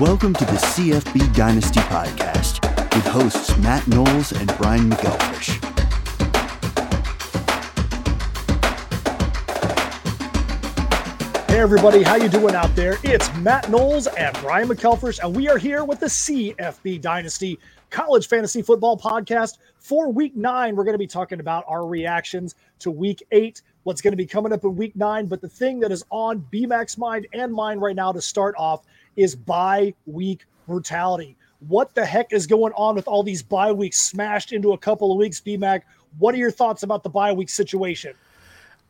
Welcome to the CFB Dynasty Podcast with hosts Matt Knowles and Brian McElfish. Hey everybody, how you doing out there? It's Matt Knowles and Brian McElfish, and we are here with the CFB Dynasty College Fantasy Football Podcast. For week nine, we're going to be talking about our reactions to week eight, what's going to be coming up in week nine. But the thing that is on BMAC's mind and mine right now to start off is bye week brutality. What the heck is going on with all these bye weeks smashed into a couple of weeks, BMAC? What are your thoughts about the bye week situation?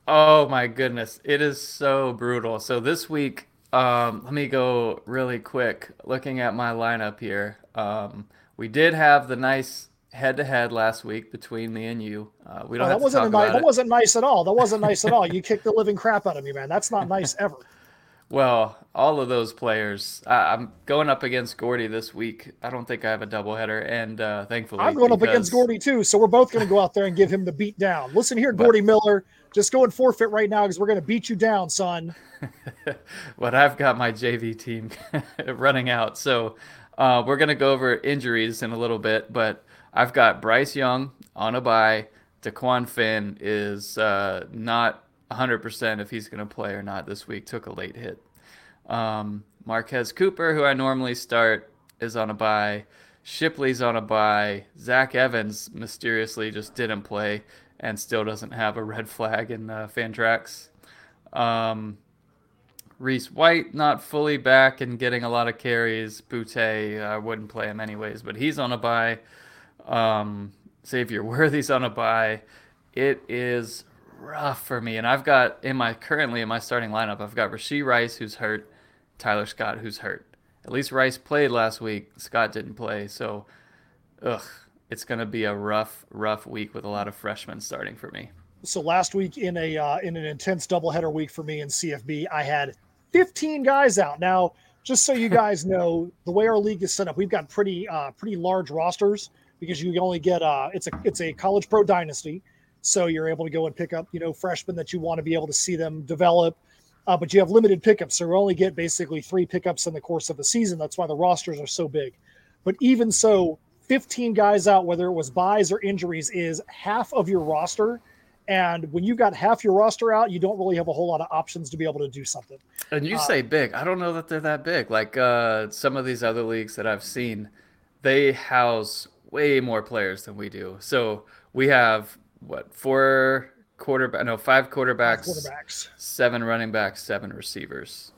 Oh my goodness, it is so brutal. So this week, um, let me go really quick. Looking at my lineup here, um, we did have the nice head-to-head last week between me and you. Uh, we don't. Oh, that wasn't nice. That wasn't nice at all. That wasn't nice at all. You kicked the living crap out of me, man. That's not nice ever. Well, all of those players. I, am going up against Gordy this week. I don't think I have a doubleheader, and uh, thankfully, I'm going because... up against Gordy too. So we're both going to go out there and give him the beat down. Listen here, Gordy but... Miller, just go and forfeit right now because we're going to beat you down, son. but I've got my JV team running out, so uh, we're going to go over injuries in a little bit. But I've got Bryce Young on a bye. DeQuan Finn is uh, not 100% if he's going to play or not this week. Took a late hit. Um, Marquez Cooper, who I normally start, is on a bye. Shipley's on a bye. Zach Evans mysteriously just didn't play and still doesn't have a red flag in uh, Fantrax. Um, Reese White not fully back and getting a lot of carries. Boutte, I wouldn't play him anyways, but he's on a bye. Um, Xavier Worthy's on a bye. It is rough for me. And I've got in my currently in my starting lineup, I've got Rashee Rice who's hurt, Tyler Scott who's hurt. At least Rice played last week. Scott didn't play, so ugh, it's gonna be a rough, rough week with a lot of freshmen starting for me. So last week in a uh, in an intense doubleheader week for me in CFB, I had 15 guys out. Now, just so you guys know, the way our league is set up, we've got pretty uh, pretty large rosters because you only get uh, it's a it's a college pro dynasty. So you're able to go and pick up, you know, freshmen that you want to be able to see them develop. Uh, but you have limited pickups. So you only get basically three pickups in the course of the season. That's why the rosters are so big. But even so, 15 guys out, whether it was buys or injuries, is half of your roster. And when you've got half your roster out, you don't really have a whole lot of options to be able to do something. And you uh, say big. I don't know that they're that big. Like uh, some of these other leagues that I've seen, they house way more players than we do. So we have what four quarterback? No, five quarterbacks, quarterbacks, seven running backs, seven receivers.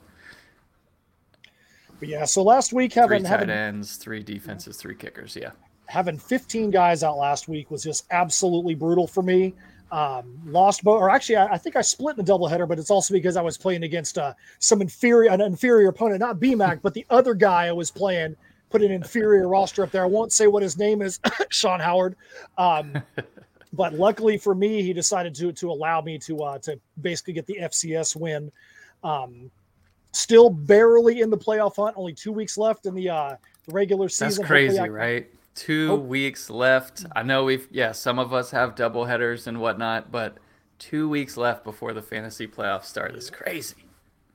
But yeah, so last week having three tight having, ends, three defenses, three kickers. Yeah, having 15 guys out last week was just absolutely brutal for me. Um, lost both, or actually, I, I, think I split in the doubleheader, but it's also because I was playing against uh, some inferior, an inferior opponent, not BMAC, but the other guy I was playing put an inferior roster up there. I won't say what his name is, Sean Howard. Um, but luckily for me, he decided to to allow me to uh, to basically get the FCS win. Um, still barely in the playoff hunt. Only two weeks left in the uh, regular season. That's crazy, I, right? Two weeks left. I know we've yeah, some of us have double headers and whatnot, but two weeks left before the fantasy playoffs start. It's crazy.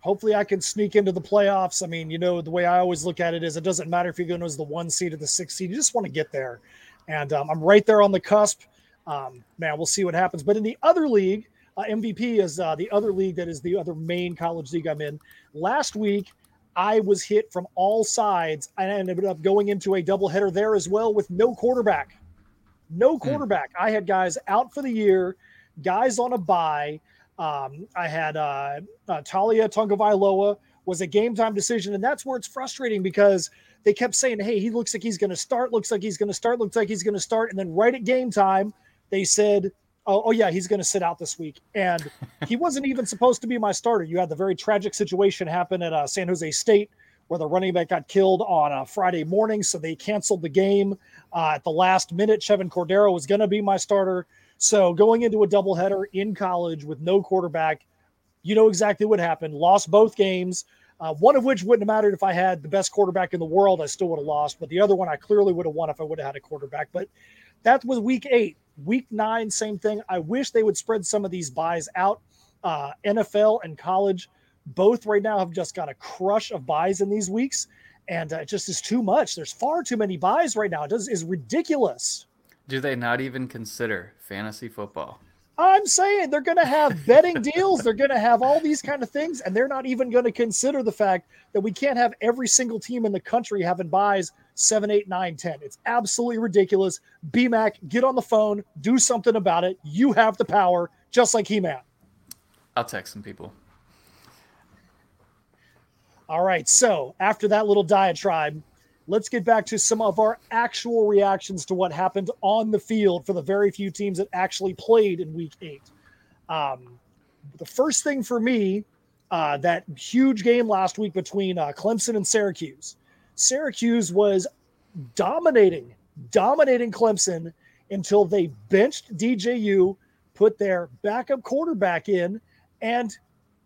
Hopefully, I can sneak into the playoffs. I mean, you know, the way I always look at it is, it doesn't matter if you're going as the one seed or the six seed. You just want to get there, and um, I'm right there on the cusp um, man, we'll see what happens. But in the other league, uh, MVP is uh, the other league that is the other main college league I'm in. Last week, I was hit from all sides. And I ended up going into a doubleheader there as well with no quarterback. No hmm. quarterback. Mm. I had guys out for the year, guys on a bye. Um, I had uh, uh, Taulia Tagovailoa was a game time decision, and that's where it's frustrating because they kept saying, "Hey, he looks like he's going to start. Looks like he's going to start. Looks like he's going to start," and then right at game time, they said, oh, oh yeah, he's going to sit out this week. And he wasn't even supposed to be my starter. You had the very tragic situation happen at uh, San Jose State where the running back got killed on a Friday morning. So they canceled the game uh, at the last minute. Chevan Cordeiro was going to be my starter. So going into a doubleheader in college with no quarterback, you know exactly what happened. Lost both games. Uh, one of which wouldn't have mattered if I had the best quarterback in the world. I still would have lost. But the other one, I clearly would have won if I would have had a quarterback. But that was week eight. Week nine, same thing. I wish they would spread some of these buys out. Uh, NFL and college, both right now have just got a crush of buys in these weeks. and uh, it just is too much. There's far too many buys right now. It does is ridiculous. Do they not even consider fantasy football? I'm saying they're going to have betting deals. They're going to have all these kind of things, and they're not even going to consider the fact that we can't have every single team in the country having buys seven, eight, nine, ten. It's absolutely ridiculous. BMAC, get on the phone, do something about it. You have the power, just like He Man. I'll text some people. All right. So after that little diatribe, let's get back to some of our actual reactions to what happened on the field for the very few teams that actually played in week eight. Um, the first thing for me, uh, that huge game last week between uh, Clemson and Syracuse. Syracuse was dominating, dominating Clemson until they benched DJU, put their backup quarterback in, and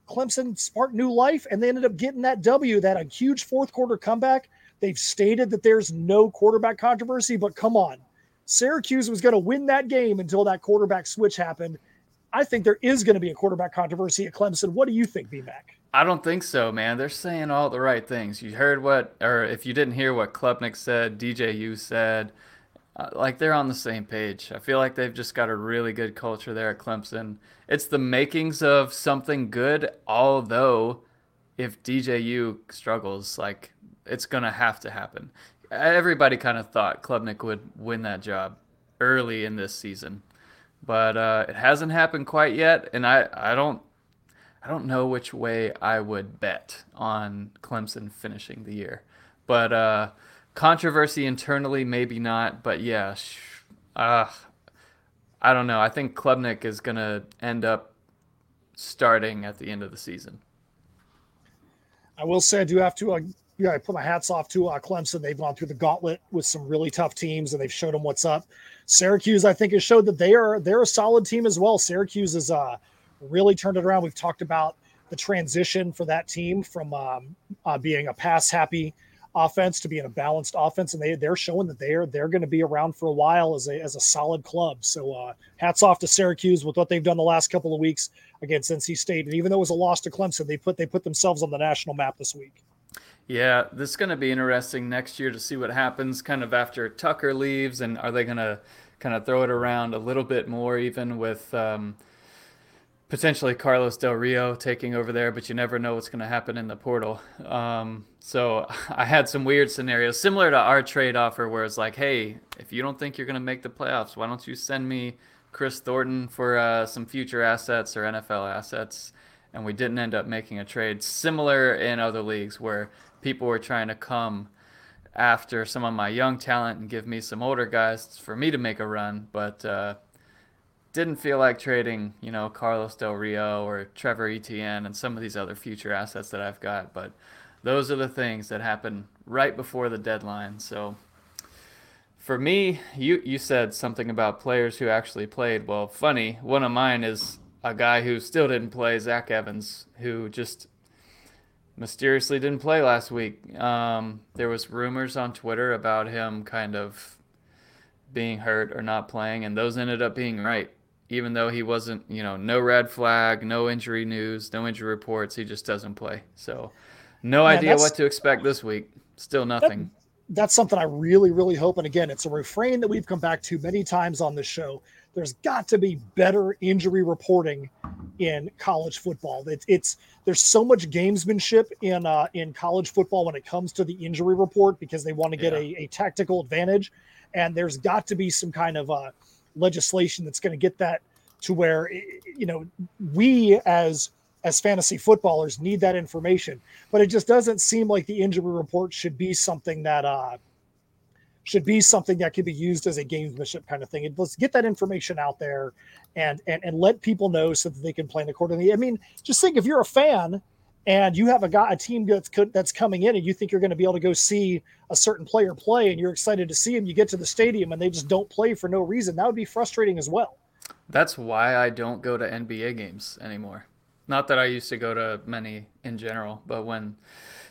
Clemson sparked new life and they ended up getting that W, that a huge fourth quarter comeback. They've stated that there's no quarterback controversy, but come on. Syracuse was going to win that game until that quarterback switch happened. I think there is going to be a quarterback controversy at Clemson. What do you think, BMAC? I don't think so, man. They're saying all the right things. You heard what, or if you didn't hear what Klubnik said, DJU said, uh, like they're on the same page. I feel like they've just got a really good culture there at Clemson. It's the makings of something good, although if DJU struggles, like it's going to have to happen. Everybody kind of thought Klubnik would win that job early in this season, but uh, it hasn't happened quite yet. And I, I don't, I don't know which way I would bet on Clemson finishing the year, but uh, controversy internally, maybe not, but yeah, uh, I don't know. I think Klubnik is going to end up starting at the end of the season. I will say I do have to. Uh, yeah, I put my hats off to uh, Clemson. They've gone through the gauntlet with some really tough teams, and they've showed them what's up. Syracuse, I think, has showed that they are they're a solid team as well. Syracuse is uh, really turned it around. We've talked about the transition for that team from um, uh, being a pass happy offense to being a balanced offense, and they they're showing that they're they're going to be around for a while as a as a solid club. So uh, hats off to Syracuse with what they've done the last couple of weeks against NC State, and even though it was a loss to Clemson, they put they put themselves on the national map this week. Yeah, this is going to be interesting next year to see what happens kind of after Tucker leaves, and are they going to kind of throw it around a little bit more, even with. Um, potentially Carlos Del Rio taking over there, but you never know what's going to happen in the portal. Um, so I had some weird scenarios similar to our trade offer, where it's like, hey, if you don't think you're going to make the playoffs, why don't you send me Chris Thornton for uh, some future assets or NFL assets? And we didn't end up making a trade. Similar in other leagues where people were trying to come after some of my young talent and give me some older guys for me to make a run, but. Uh, didn't feel like trading, you know, Carlos Del Rio or Trevor Etienne and some of these other future assets that I've got. But those are the things that happen right before the deadline. So for me, you you said something about players who actually played. Well, funny, one of mine is a guy who still didn't play, Zach Evans, who just mysteriously didn't play last week. Um, there was rumors on Twitter about him kind of being hurt or not playing, and those ended up being right even though he wasn't, you know, no red flag, no injury news, no injury reports, he just doesn't play. So, no yeah, idea what to expect this week. Still nothing. That, that's something I really, really hope. And again, it's a refrain that we've come back to many times on this show. There's got to be better injury reporting in college football. It, it's there's so much gamesmanship in uh, in college football when it comes to the injury report because they want to get yeah. a, a tactical advantage, and there's got to be some kind of uh, legislation that's going to get that to where you know we as as fantasy footballers need that information but it just doesn't seem like the injury report should be something that uh should be something that could be used as a gamesmanship kind of thing. And let's get that information out there and, and and let people know so that they can plan accordingly. I mean, just think if you're a fan and you have a guy, a team that's that's coming in, and you think you're going to be able to go see a certain player play, and you're excited to see him. You get to the stadium, and they just don't play for no reason. That would be frustrating as well. That's why I don't go to NBA games anymore. Not that I used to go to many in general, but when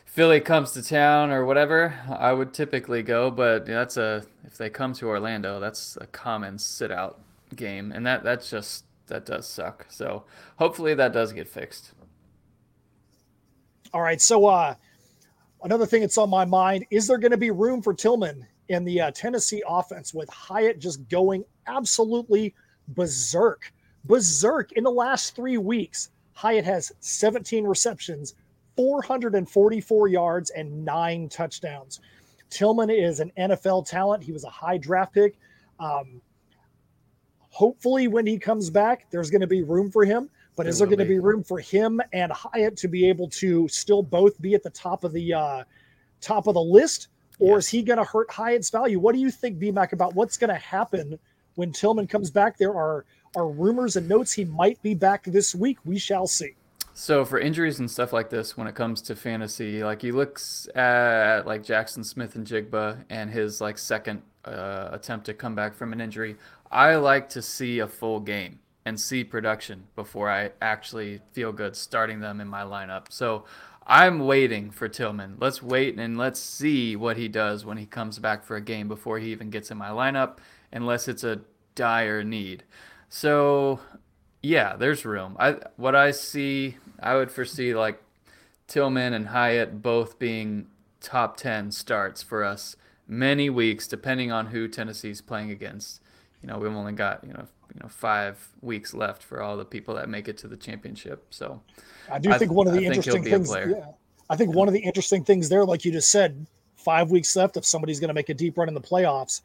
Philly comes to town or whatever, I would typically go. But that's a if they come to Orlando, that's a common sit out game, and that that's just that does suck. So hopefully that does get fixed. All right. So uh Another thing that's on my mind is there going to be room for Tillman in the uh, Tennessee offense with Hyatt just going absolutely berserk? Berserk in the last three weeks. Hyatt has 17 receptions, 444 yards, and nine touchdowns. Tillman is an NFL talent. He was a high draft pick. Um, hopefully, when he comes back, there's going to be room for him. But is there going to be room for him and Hyatt to be able to still both be at the top of the uh, top of the list, or is he going to hurt Hyatt's value? What do you think, BMAC, about what's going to happen when Tillman comes back? There are are rumors and notes he might be back this week. We shall see. So for injuries and stuff like this, when it comes to fantasy, like he looks at like Jaxon Smith-Njigba and his like second uh, attempt to come back from an injury, I like to see a full game and see production before I actually feel good starting them in my lineup. So I'm waiting for Tillman. Let's wait and let's see what he does when he comes back for a game before he even gets in my lineup, unless it's a dire need. So yeah, there's room. I what I see, I would foresee like Tillman and Hyatt both being top 10 starts for us many weeks depending on who Tennessee's playing against. You know, we've only got, you know, you know, 5 weeks left for all the people that make it to the championship. So I do think one of the I interesting things yeah, I think one of the interesting things there like you just said, 5 weeks left if somebody's going to make a deep run in the playoffs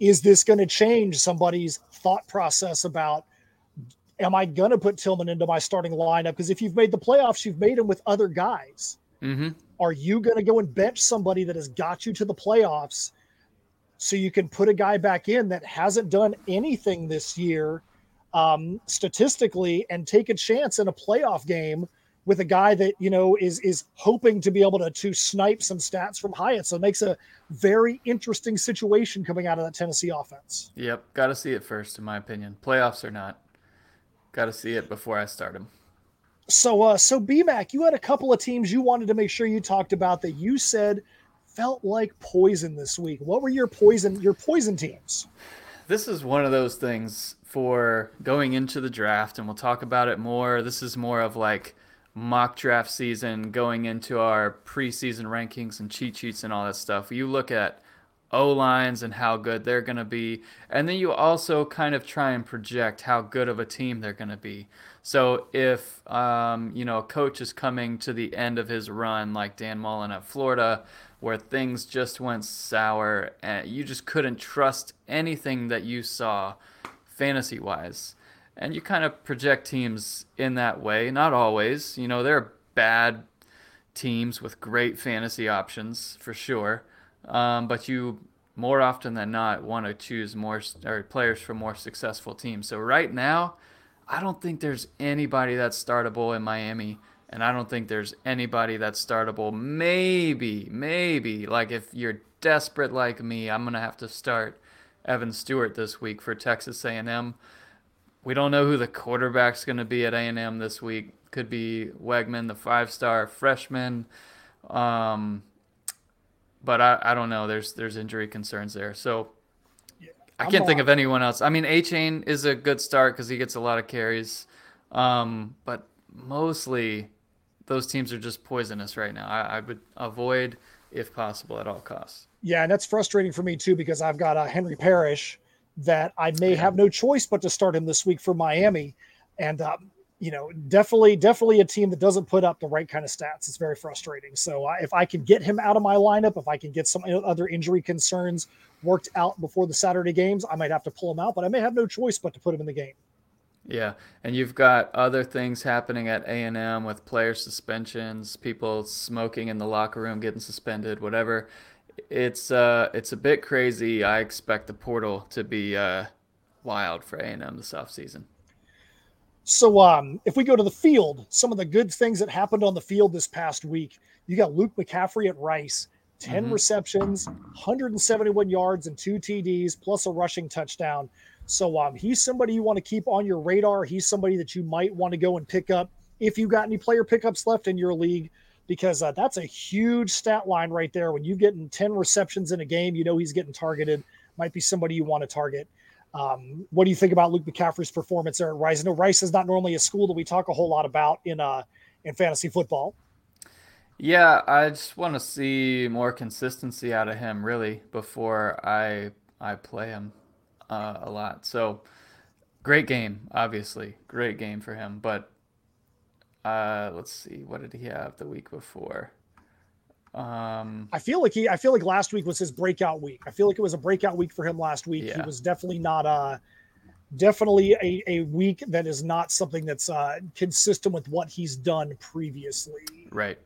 is this going to change somebody's thought process about am I going to put Tillman into my starting lineup? Because if you've made the playoffs, you've made them with other guys. Mm-hmm. Are you going to go and bench somebody that has got you to the playoffs so you can put a guy back in that hasn't done anything this year um, statistically and take a chance in a playoff game with a guy that you know is is hoping to be able to to snipe some stats from Hyatt? So it makes a very interesting situation coming out of that Tennessee offense. Yep, got to see it first, in my opinion. Playoffs or not. Got to see it before I start him. So, uh, so BMAC, you had a couple of teams you wanted to make sure you talked about that you said felt like poison this week. What were your poison your poison teams? This is one of those things for going into the draft, and we'll talk about it more. This is more of like mock draft season, going into our preseason rankings and cheat sheets and all that stuff. You look at O lines and how good they're going to be. And then you also kind of try and project how good of a team they're going to be. So if, um, you know, a coach is coming to the end of his run, like Dan Mullen at Florida, where things just went sour and you just couldn't trust anything that you saw fantasy wise. And you kind of project teams in that way. Not always. You know, there are bad teams with great fantasy options for sure um, but you more often than not want to choose more or players from more successful teams. So right now, I don't think there's anybody that's startable in Miami, and I don't think there's anybody that's startable. Maybe, maybe like if you're desperate like me, I'm gonna have to start Evan Stewart this week for Texas A&M. We don't know who the quarterback's going to be at A&M this week. Could be Weigman, the five-star freshman. Um, but I, I don't know. There's there's injury concerns there, so I can't think of anyone else. I mean, Achane is a good start because he gets a lot of carries, um, but mostly those teams are just poisonous right now. I, I, would avoid if possible at all costs. Yeah, and that's frustrating for me too because I've got a Henry Parrish that I may have no choice but to start him this week for Miami, and um, you know, definitely, definitely a team that doesn't put up the right kind of stats. It's very frustrating. So uh, if I can get him out of my lineup, if I can get some other injury concerns worked out before the Saturday games, I might have to pull him out, but I may have no choice but to put him in the game. Yeah, and you've got other things happening at A and M with player suspensions, people smoking in the locker room, getting suspended, whatever. It's uh, it's a bit crazy. I expect the portal to be uh, wild for A and M this offseason. So um, if we go to the field, some of the good things that happened on the field this past week, you got Luke McCaffrey at Rice, 10 mm-hmm. receptions, 171 yards, and two TDs, plus a rushing touchdown. So um, he's somebody you want to keep on your radar. He's somebody that you might want to go and pick up if you got any player pickups left in your league, because uh, that's a huge stat line right there. When you're getting 10 receptions in a game, you know he's getting targeted. Might be somebody you want to target. Um, what do you think about Luke McCaffrey's performance there at Rice? I know Rice is not normally a school that we talk a whole lot about in uh, in fantasy football. Yeah, I just want to see more consistency out of him, really, before I I play him uh, a lot. So, great game, obviously, great game for him. But uh, let's see, what did he have the week before? Um, I feel like he. I feel like last week was his breakout week. I feel like it was a breakout week for him last week. Yeah. He was definitely not uh definitely a, a week that is not something that's uh, consistent with what he's done previously. right.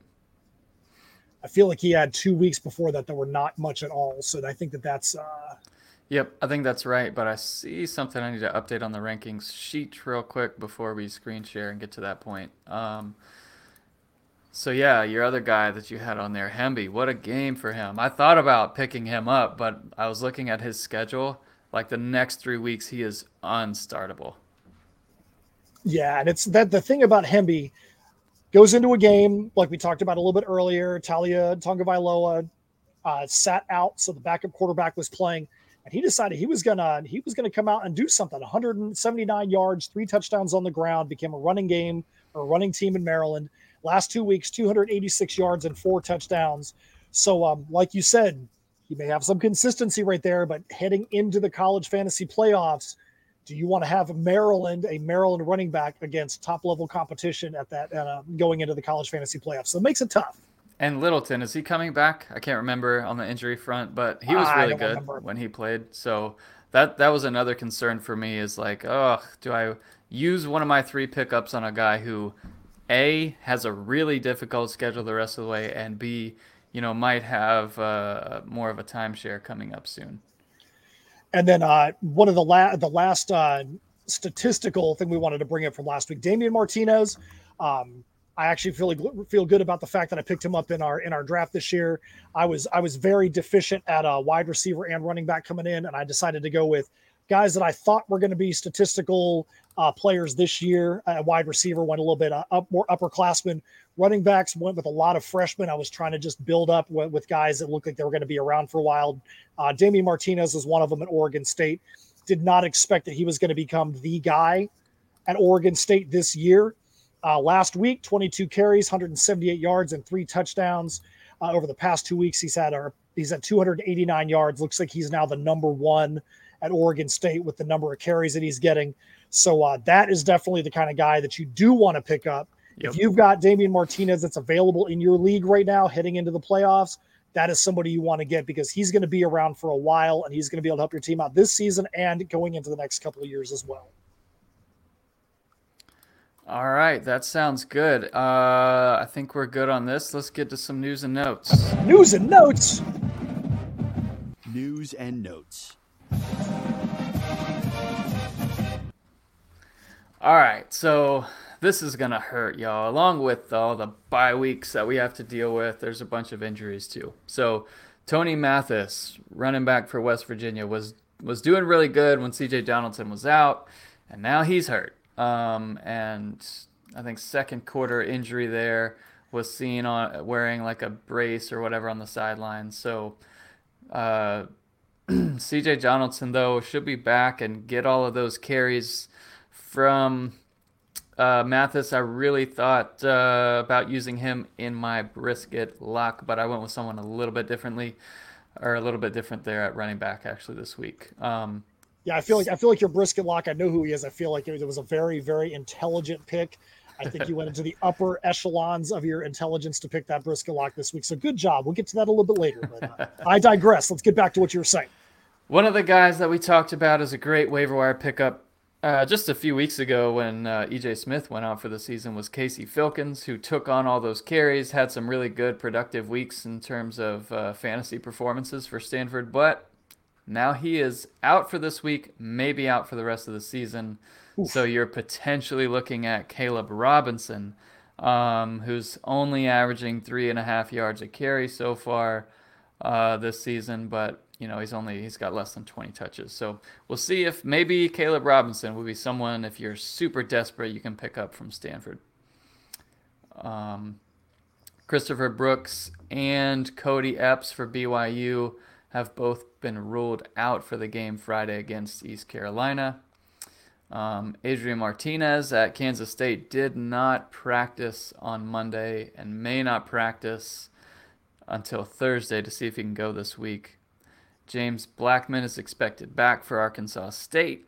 I feel like he had two weeks before that that were not much at all. So I think that that's uh, Yep, I think that's right. But I see something I need to update on the rankings sheet real quick before we screen share and get to that point. Um, so yeah, your other guy that you had on there, Hemby, what a game for him. I thought about picking him up, but I was looking at his schedule. Like the next three weeks, he is unstartable. Yeah, and it's that the thing about Hemby goes into a game like we talked about a little bit earlier. Talia Tonga uh, sat out, so the backup quarterback was playing, and he decided he was gonna he was gonna come out and do something. 179 yards, three touchdowns on the ground, became a running game or running team in Maryland. Last two weeks, 286 yards and four touchdowns. So, um, like you said, he may have some consistency right there, but heading into the college fantasy playoffs, do you want to have Maryland, a Maryland running back against top level competition at that uh, going into the college fantasy playoffs? So it makes it tough. And Littleton, is he coming back? I can't remember on the injury front, but he was really good remember. when he played. So that that was another concern for me is like, oh, do I use one of my three pickups on a guy who A has a really difficult schedule the rest of the way and B, you know, might have uh, more of a timeshare coming up soon. And then uh, one of the la- the last uh, statistical thing we wanted to bring up from last week, Damian Martinez. Um, I actually feel feel good about the fact that I picked him up in our in our draft this year. I was I was very deficient at a wide receiver and running back coming in, and I decided to go with guys that I thought were going to be statistical uh, players this year. Uh, wide receiver went a little bit uh, up more upperclassmen. Running backs went with a lot of freshmen. I was trying to just build up with, with guys that looked like they were going to be around for a while. Uh, Damian Martinez was one of them at Oregon State. Did not expect that he was going to become the guy at Oregon State this year. Uh, last week, 22 carries, 178 yards, and three touchdowns. Uh, over the past two weeks, he's had our he's at 289 yards. Looks like he's now the number one at Oregon State with the number of carries that he's getting. So uh, that is definitely the kind of guy that you do want to pick up. Yep. If you've got Damian Martinez that's available in your league right now, heading into the playoffs, that is somebody you want to get because he's going to be around for a while and he's going to be able to help your team out this season and going into the next couple of years as well. All right, that sounds good. Uh, I think we're good on this. Let's get to some news and notes. News and notes. News and notes. All right, so this is gonna hurt y'all. Along with all the bye weeks that we have to deal with, there's a bunch of injuries too. So Tony Mathis, running back for West Virginia, was was doing really good when C.J. Donaldson was out, and now he's hurt. Um, and I think second quarter injury there was seen on wearing like a brace or whatever on the sideline. So uh, C.J. Donaldson though should be back and get all of those carries from uh, Mathis. I really thought uh, about using him in my brisket lock, but I went with someone a little bit differently, or a little bit different there at running back actually this week. Um, Yeah, I feel like I feel like your brisket lock. I know who he is. I feel like it was a very very intelligent pick. I think you went into the upper echelons of your intelligence to pick that brisket lock this week. So good job. We'll get to that a little bit later. But uh, I digress. Let's get back to what you were saying. One of the guys that we talked about as a great waiver wire pickup uh, just a few weeks ago when uh, EJ Smith went out for the season was Casey Filkins, who took on all those carries, had some really good productive weeks in terms of uh, fantasy performances for Stanford, but now he is out for this week, maybe out for the rest of the season. So you're potentially looking at Caleb Robinson, um, who's only averaging three and a half yards a carry so far uh, this season, but you know he's only he's got less than 20 touches. So we'll see if maybe Caleb Robinson will be someone if you're super desperate you can pick up from Stanford. Um, Christopher Brooks and Kody Epps for BYU have both been ruled out for the game Friday against East Carolina. Um, Adrian Martinez at Kansas State did not practice on Monday and may not practice until Thursday to see if he can go this week. James Blackman is expected back for Arkansas State.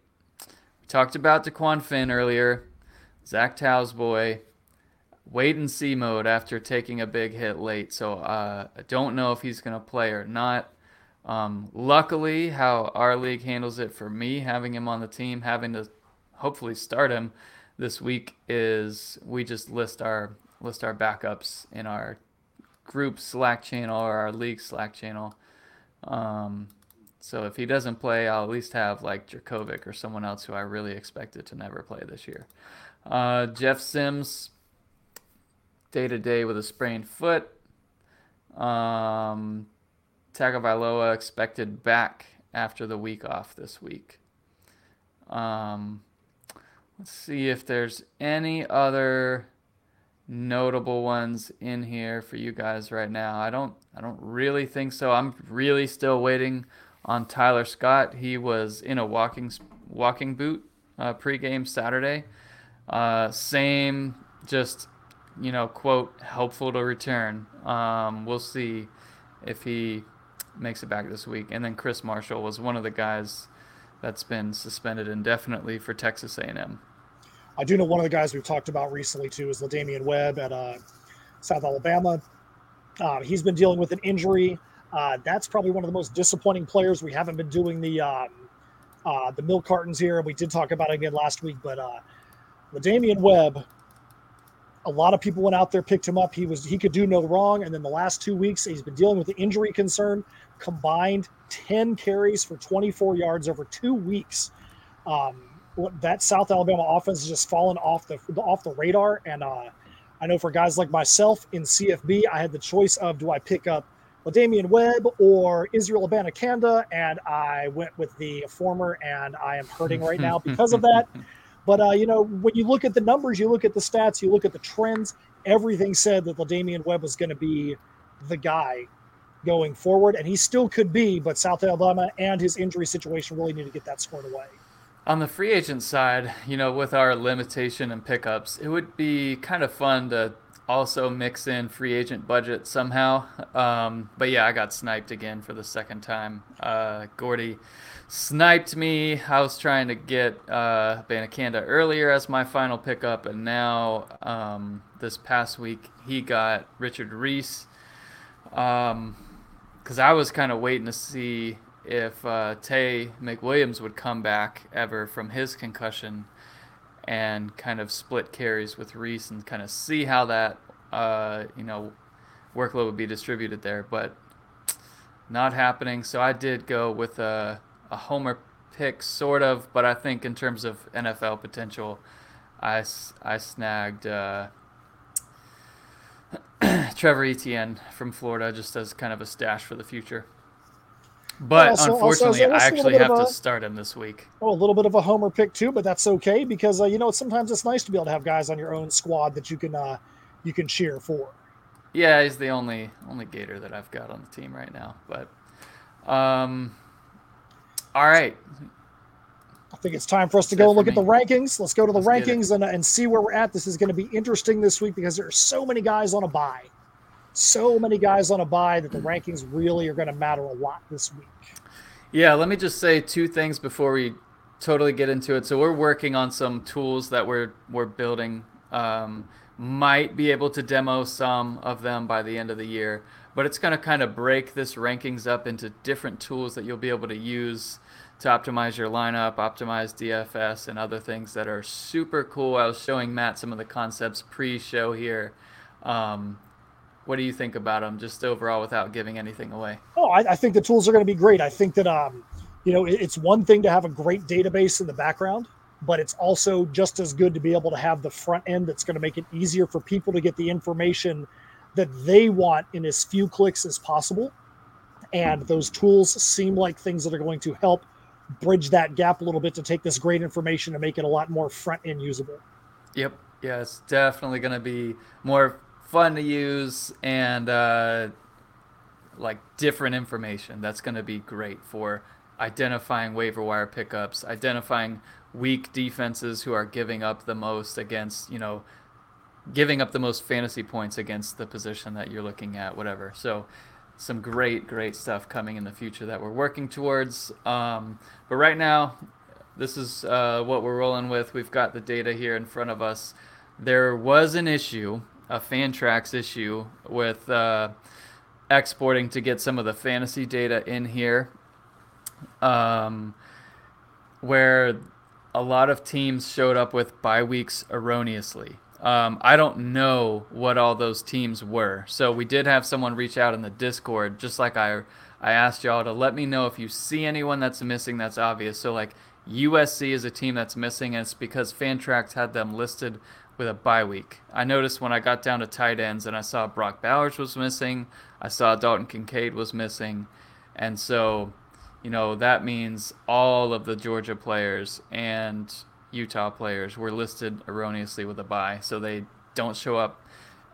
We talked about DeQuan Finn earlier. Zach Tau's boy. Wait and see mode after taking a big hit late. So uh, I don't know if he's going to play or not. Um, luckily, how our league handles it for me, having him on the team, having to hopefully start him this week, is we just list our list our backups in our group Slack channel or our league Slack channel. Um, so if he doesn't play, I'll at least have like Jurkovec or someone else who I really expected to never play this year. Uh, Jeff Sims, day to day with a sprained foot. Um, Tagovailoa expected back after the week off this week. Um, let's see if there's any other notable ones in here for you guys right now. I don't I don't really think so. I'm really still waiting on Tyler Scott. He was in a walking walking boot uh, pregame Saturday. Uh, same, just you know, quote helpful to return. Um, we'll see if he makes it back this week. And then Chris Marshall was one of the guys that's been suspended indefinitely for Texas A&M. I do know one of the guys we've talked about recently too is La'Damian Webb at uh, South Alabama. Uh, he's been dealing with an injury. Uh, that's probably one of the most disappointing players. We haven't been doing the um, uh, the milk cartons here. We did talk about it again last week, but uh, La'Damian Webb. A lot of people went out there, picked him up. He was he could do no wrong, and then the last two weeks he's been dealing with the injury concern. Combined 10 carries for 24 yards over two weeks. Um, that South Alabama offense has just fallen off the off the radar. And uh, I know for guys like myself in CFB, I had the choice of do I pick up Damian Webb or Israel Abanikanda, and I went with the former, and I am hurting right now because of that. But uh, you know, when you look at the numbers, you look at the stats, you look at the trends. Everything said that the Damian Webb was going to be the guy going forward, and he still could be. But South Alabama and his injury situation really need to get that squared away. On the free agent side, you know, with our limitation and pickups, it would be kind of fun to also mix in free agent budget somehow. Um, but yeah, I got sniped again for the second time. Uh, Gordy sniped me. I was trying to get uh, Abanikanda earlier as my final pickup, and now um, this past week he got Richard Reese. Because um, I was kind of waiting to see if uh, Taye McWilliams would come back ever from his concussion and kind of split carries with Reese and kind of see how that uh, you know workload would be distributed there, but not happening. So I did go with a, a homer pick, sort of, but I think in terms of NFL potential, I, I snagged uh, Trevor Etienne from Florida just as kind of a stash for the future. But also, unfortunately, also, I actually have a, to start him this week. Oh, a little bit of a homer pick too, but that's okay because uh, you know sometimes it's nice to be able to have guys on your own squad that you can uh, you can cheer for. Yeah, he's the only only Gator that I've got on the team right now. But, um, all right. I think it's time for us to go and look at the rankings. Let's go to the Let's rankings and, and see where we're at. This is going to be interesting this week because there are so many guys on a bye so many guys on a buy that the rankings really are going to matter a lot this week. Yeah, let me just say two things before we totally get into it. So we're working on some tools that we're we're building. Um, might be able to demo some of them by the end of the year, but it's going to kind of break this rankings up into different tools that you'll be able to use to optimize your lineup, optimize DFS, and other things that are super cool. I was showing Matt some of the concepts pre-show here. Um, what do you think about them, just overall, without giving anything away? Oh, I, I think the tools are going to be great. I think that um, you know, it, it's one thing to have a great database in the background, but it's also just as good to be able to have the front end that's going to make it easier for people to get the information that they want in as few clicks as possible. And those tools seem like things that are going to help bridge that gap a little bit to take this great information and make it a lot more front end usable. Yep. Yeah, it's definitely going to be more fun to use and uh, like different information. That's going to be great for identifying waiver wire pickups, identifying weak defenses who are giving up the most against, you know, giving up the most fantasy points against the position that you're looking at, whatever. So, some great, great stuff coming in the future that we're working towards. Um, but right now, this is uh, what we're rolling with. We've got the data here in front of us. There was an issue, a Fantrax issue, with uh, exporting to get some of the fantasy data in here, um, where a lot of teams showed up with bye weeks erroneously. Um, I don't know what all those teams were. So we did have someone reach out in the Discord, just like I I asked y'all to let me know if you see anyone that's missing that's obvious. So like USC is a team that's missing, and it's because Fantrax had them listed with a bye week. I noticed when I got down to tight ends and I saw Brock Bowers was missing, I saw Dalton Kincaid was missing, and so you know that means all of the Georgia players and Utah players were listed erroneously with a bye, so they don't show up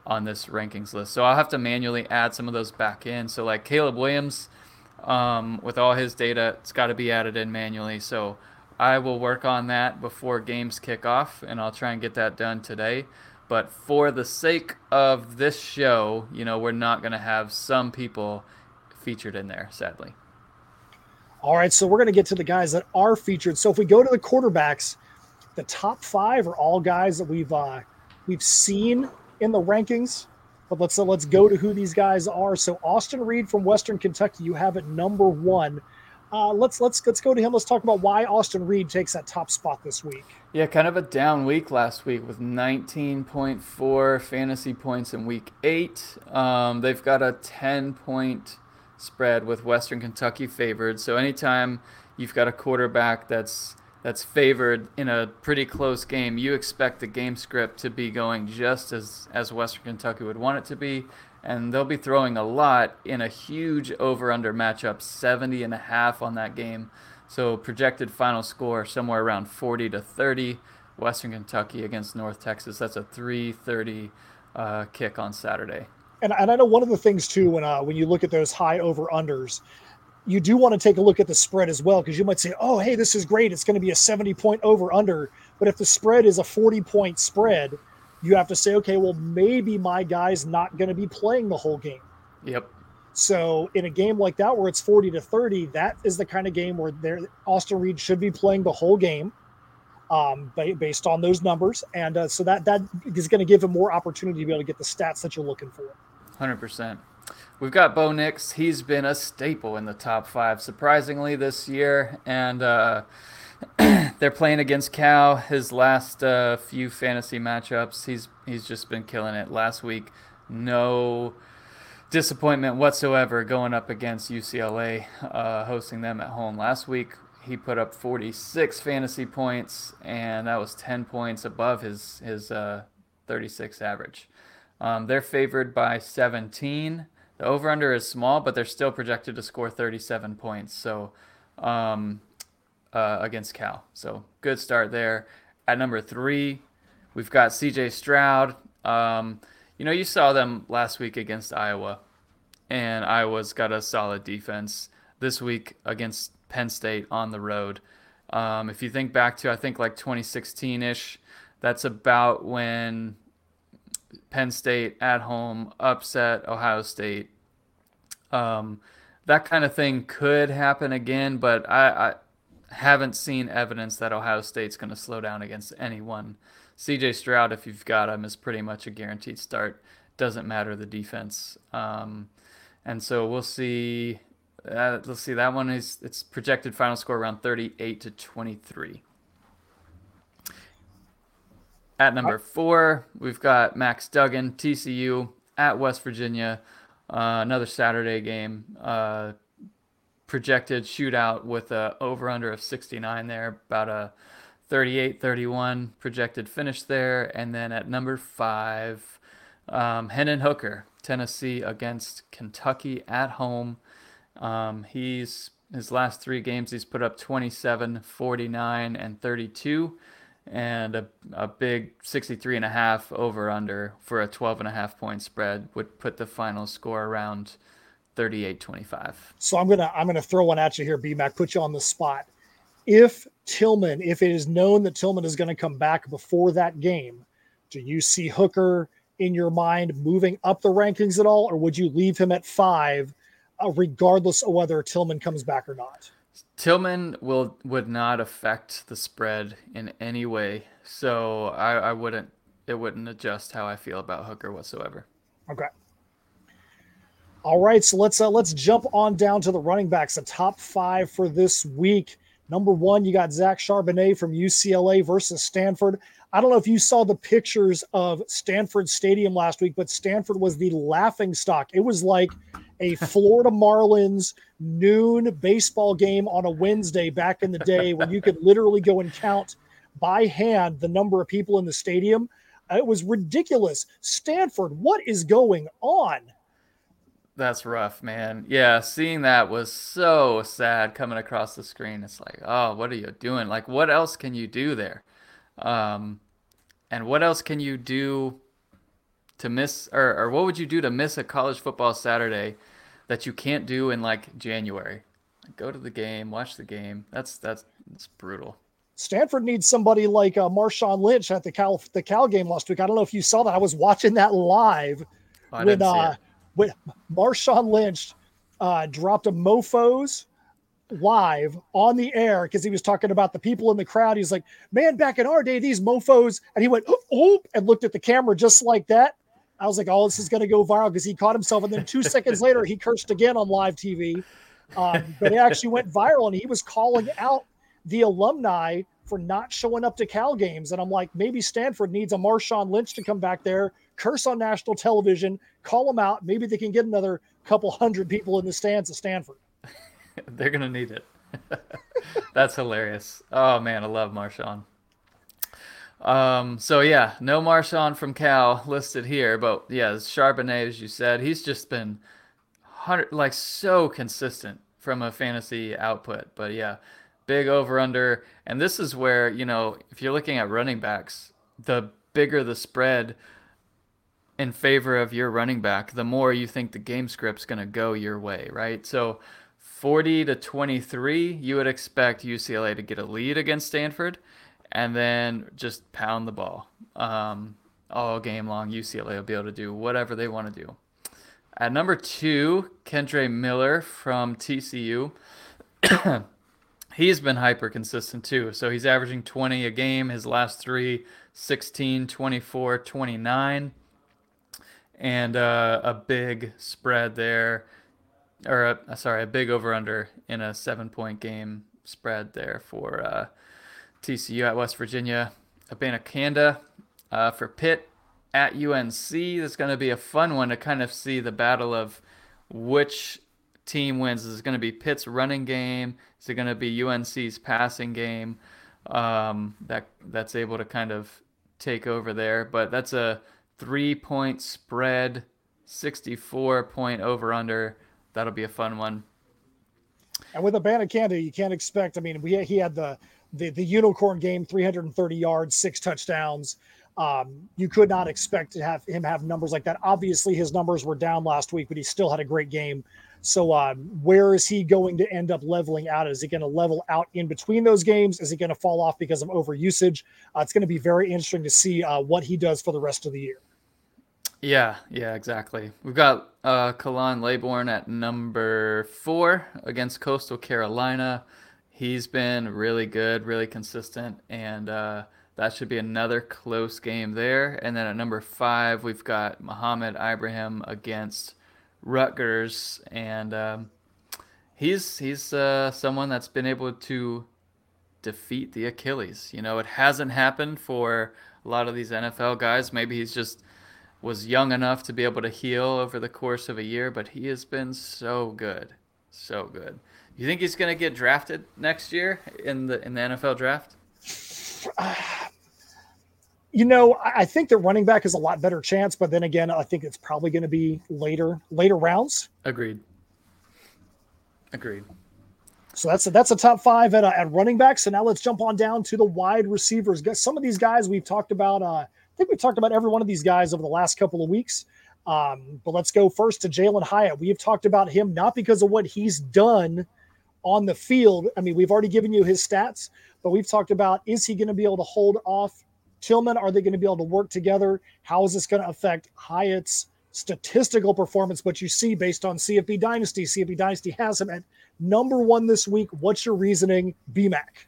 on this rankings list. So I'll have to manually add some of those back in. So like Caleb Williams, um, with all his data, it's got to be added in manually. So I will work on that before games kick off, and I'll try and get that done today. But for the sake of this show, you know, we're not going to have some people featured in there, sadly. All right, so we're going to get to the guys that are featured. So if we go to the quarterbacks, the top five are all guys that we've uh, we've seen in the rankings. But let's uh, let's go to who these guys are. So Austin Reed from Western Kentucky, you have at number one. Uh, let's let's let's go to him. Let's talk about why Austin Reed takes that top spot this week. Yeah, kind of a down week last week with 19.4 fantasy points in week eight. Um, they've got a 10 point spread with Western Kentucky favored. So anytime you've got a quarterback that's that's favored in a pretty close game, you expect the game script to be going just as, as Western Kentucky would want it to be. And they'll be throwing a lot in a huge over under matchup, 70 and a half on that game. So projected final score somewhere around 40 to 30. Western Kentucky against North Texas. That's a 3:30 uh, kick on Saturday. And, and I know one of the things too when uh, when you look at those high over unders, you do want to take a look at the spread as well because you might say, oh, hey, this is great. It's going to be a 70 point over under. But if the spread is a 40 point spread, you have to say, okay, well, maybe my guy's not going to be playing the whole game. Yep. So in a game like that where it's 40 to 30, that is the kind of game where there Austin Reed should be playing the whole game um, based on those numbers. And uh, so that that is going to give him more opportunity to be able to get the stats that you're looking for. 100%. We've got Bo Nix. He's been a staple in the top five, surprisingly, this year. And uh, they're playing against Cal. His last uh, few fantasy matchups, he's he's just been killing it. Last week, no disappointment whatsoever going up against UCLA, uh, hosting them at home. Last week, he put up 46 fantasy points, and that was 10 points above his his uh, 36 average. Um, they're favored by 17. The over under is small, but they're still projected to score 37 points. So um, uh, against Cal. So good start there. At number three, we've got CJ Stroud. Um, you know, you saw them last week against Iowa, and Iowa's got a solid defense this week against Penn State on the road. Um, if you think back to, I think like 2016 ish, that's about when Penn State at home upset Ohio State. Um, that kind of thing could happen again, but I, I haven't seen evidence that Ohio State's going to slow down against anyone. CJ Stroud, if you've got him, is pretty much a guaranteed start. Doesn't matter the defense. Um, and so we'll see. Uh, let's see. That one is its projected final score around 38 to 23. At number four, we've got Max Duggan, TCU at West Virginia. Uh, another Saturday game. Uh, projected shootout with a over under of 69 there, about a 38 31 projected finish there. And then at number five, um, Hendon Hooker, Tennessee against Kentucky at home. Um, he's his last three games, he's put up 27, 49, and 32 and a, a big 63 and a half over under for a 12 and a half point spread would put the final score around 38 25 so i'm gonna i'm gonna throw one at you here bmac put you on the spot if Tillman, if it is known that Tillman is going to come back before that game, do you see Hooker in your mind moving up the rankings at all, or would you leave him at five, uh, regardless of whether Tillman comes back or not? Tillman will would not affect the spread in any way, so I, I wouldn't. It wouldn't adjust how I feel about Hooker whatsoever. Okay. All right, so let's uh, let's jump on down to the running backs. The top five for this week. Number one, you got Zach Charbonnet from UCLA versus Stanford. I don't know if you saw the pictures of Stanford Stadium last week, but Stanford was the laughing stock. It was like a Florida Marlins noon baseball game on a Wednesday back in the day when you could literally go and count by hand the number of people in the stadium. It was ridiculous. Stanford, what is going on? That's rough, man. Yeah, seeing that was so sad coming across the screen. It's like, oh, what are you doing? Like, what else can you do there? Um, and what else can you do to miss, or, or what would you do to miss a college football Saturday that you can't do in like January? Go to the game, watch the game. That's that's that's brutal. Stanford needs somebody like uh, Marshawn Lynch at the Cal the Cal game last week. I don't know if you saw that. I was watching that live Oh, when uh. When Marshawn Lynch uh, dropped a mofo's live on the air because he was talking about the people in the crowd. He's like, "Man, back in our day, these mofos," and he went, "Oh," and looked at the camera just like that. I was like, "Oh, this is going to go viral" because he caught himself, and then two seconds later, he cursed again on live TV. Um, but it actually went viral, and he was calling out the alumni for not showing up to Cal games. And I'm like, maybe Stanford needs a Marshawn Lynch to come back there, curse on national television, call them out. Maybe they can get another couple hundred people in the stands at Stanford. They're gonna need it. That's hilarious. Oh man, I love Marshawn. Um, so yeah, no Marshawn from Cal listed here, but yeah, Charbonnet, as you said, he's just been hundred like so consistent from a fantasy output. But yeah, big over under, and this is where you know if you're looking at running backs, the bigger the spread in favor of your running back, the more you think the game script's going to go your way, right? So 40 to 23, you would expect UCLA to get a lead against Stanford and then just pound the ball um, all game long. UCLA will be able to do whatever they want to do. At number two, Kendre Miller from TCU. he's been hyper consistent too. So he's averaging 20 a game. His last three 16, 24, 29 and uh, a big spread there, or a, sorry, a big over under in a seven point game spread there for uh, TCU at West Virginia. Abanikanda uh, for Pitt at UNC. That's going to be a fun one to kind of see the battle of which team wins. Is it going to be Pitt's running game? Is it going to be UNC's passing game? Um, that that's able to kind of take over there. But that's a three point spread, 64 point over under. That'll be a fun one. And with Abanikanda, you can't expect. I mean, we he had the the the unicorn game, 330 yards, six touchdowns. Um, you could not expect to have him have numbers like that. Obviously, his numbers were down last week, but he still had a great game. So, um, where is he going to end up leveling out? Is he going to level out in between those games? Is he going to fall off because of overusage? Uh, it's going to be very interesting to see uh, what he does for the rest of the year. Yeah, yeah, exactly. We've got uh, Khalan Laborn at number four against Coastal Carolina. He's been really good, really consistent, and uh, that should be another close game there. And then at number five, we've got Mohamed Ibrahim against Rutgers, and um, he's he's uh, someone that's been able to defeat the Achilles. You know, it hasn't happened for a lot of these NFL guys. Maybe he's just was young enough to be able to heal over the course of a year, but he has been so good, so good. You think he's going to get drafted next year in the in the NFL draft? You know, I think the running back is a lot better chance, but then again, I think it's probably going to be later later rounds. Agreed. Agreed. So that's a, that's a top five at, uh, at running back. So now let's jump on down to the wide receivers. Some of these guys we've talked about. Uh, think we've talked about every one of these guys over the last couple of weeks. Um, but let's go first to Jalen Hyatt. We have talked about him not because of what he's done on the field. I mean, we've already given you his stats, but we've talked about is he going to be able to hold off Tillman? Are they going to be able to work together? How is this going to affect Hyatt's statistical performance? But you see, based on CFB Dynasty, CFB Dynasty has him at number one this week. What's your reasoning, BMAC?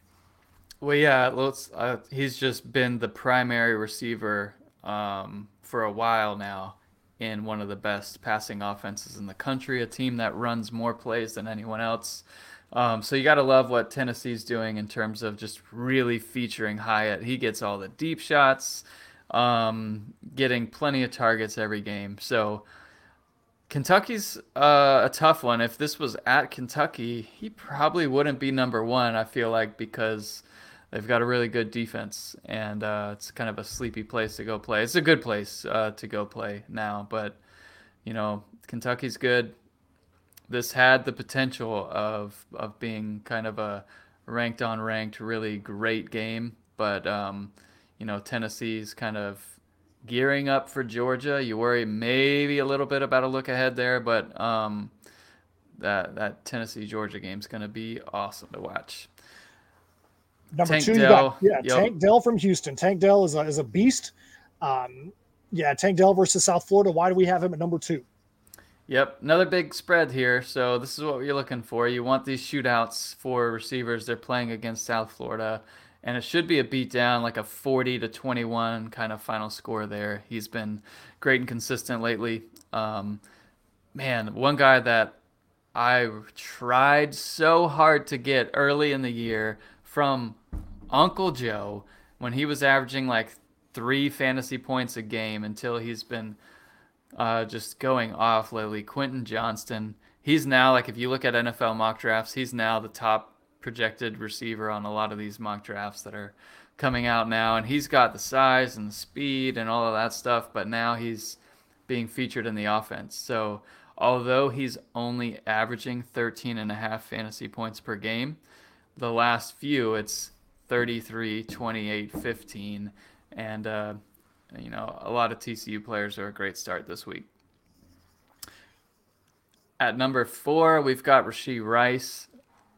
Well, yeah, let's, uh, he's just been the primary receiver um, for a while now in one of the best passing offenses in the country, a team that runs more plays than anyone else. Um, so you got to love what Tennessee's doing in terms of just really featuring Hyatt. He gets all the deep shots, um, getting plenty of targets every game. So Kentucky's uh, a tough one. If this was at Kentucky, he probably wouldn't be number one. I feel like because they've got a really good defense, and uh, it's kind of a sleepy place to go play. It's a good place uh, to go play now, but you know Kentucky's good this had the potential of of being kind of a ranked on ranked really great game, but um, you know Tennessee's kind of gearing up for Georgia. You worry maybe a little bit about a look ahead there, but um, that that Tennessee Georgia game is going to be awesome to watch. Number Tank two, Dell, got, yeah, yep. Tank Dell from Houston. Tank Dell is a, is a beast. Um, yeah, Tank Dell versus South Florida. Why do we have him at number two? Yep, another big spread here. So this is what you're looking for. You want these shootouts for receivers. They're playing against South Florida, and it should be a beat down, like a 40 to 21 kind of final score there. He's been great and consistent lately. Um, man, one guy that I tried so hard to get early in the year from Uncle Joe when he was averaging like three fantasy points a game until he's been – uh, just going off lately. Quentin Johnston, he's now like if you look at NFL mock drafts, he's now the top projected receiver on a lot of these mock drafts that are coming out now, and he's got the size and the speed and all of that stuff. But now he's being featured in the offense. So although he's only averaging 13 and a half fantasy points per game, the last few it's 33, 28, 15, and uh, you know, a lot of TCU players are a great start this week. At number four, we've got Rashee Rice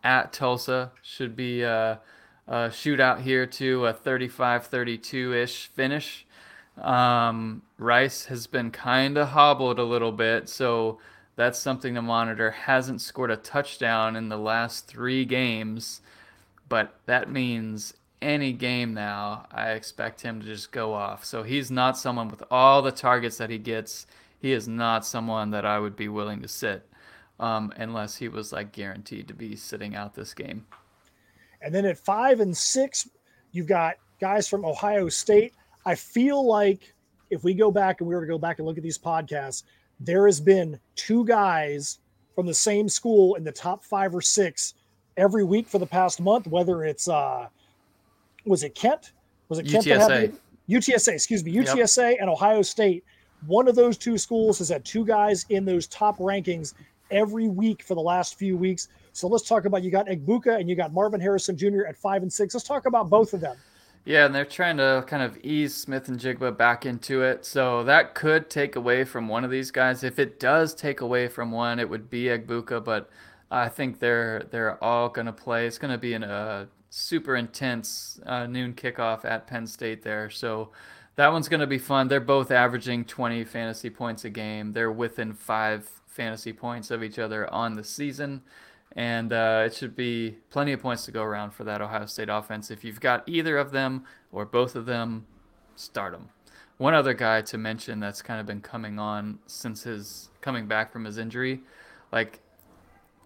at Tulsa. Should be a, a shootout here to a 35-32 ish finish. Um, Rice has been kind of hobbled a little bit, so that's something to monitor. Hasn't scored a touchdown in the last three games, but that means any game now, I expect him to just go off. So he's not someone with all the targets that he gets. He is not someone that I would be willing to sit um, unless he was like guaranteed to be sitting out this game. And then at five and six, you've got guys from Ohio State. I feel like if we go back and we were to go back and look at these podcasts, there has been two guys from the same school in the top five or six every week for the past month, whether it's uh, was it Kent? Was it Kent UTSA? UTSA, excuse me, UTSA yep. and Ohio State. One of those two schools has had two guys in those top rankings every week for the last few weeks. So let's talk about you got Egbuka and you got Marvin Harrison Jr. at five and six. Let's talk about both of them. Yeah, and they're trying to kind of ease Smith-Njigba back into it. So that could take away from one of these guys. If it does take away from one, it would be Egbuka, but I think they're they're all going to play. It's going to be a super intense uh, noon kickoff at Penn State there. So that one's going to be fun. They're both averaging 20 fantasy points a game. They're within five fantasy points of each other on the season. And uh, it should be plenty of points to go around for that Ohio State offense. If you've got either of them or both of them, start them. One other guy to mention that's kind of been coming on since his coming back from his injury, like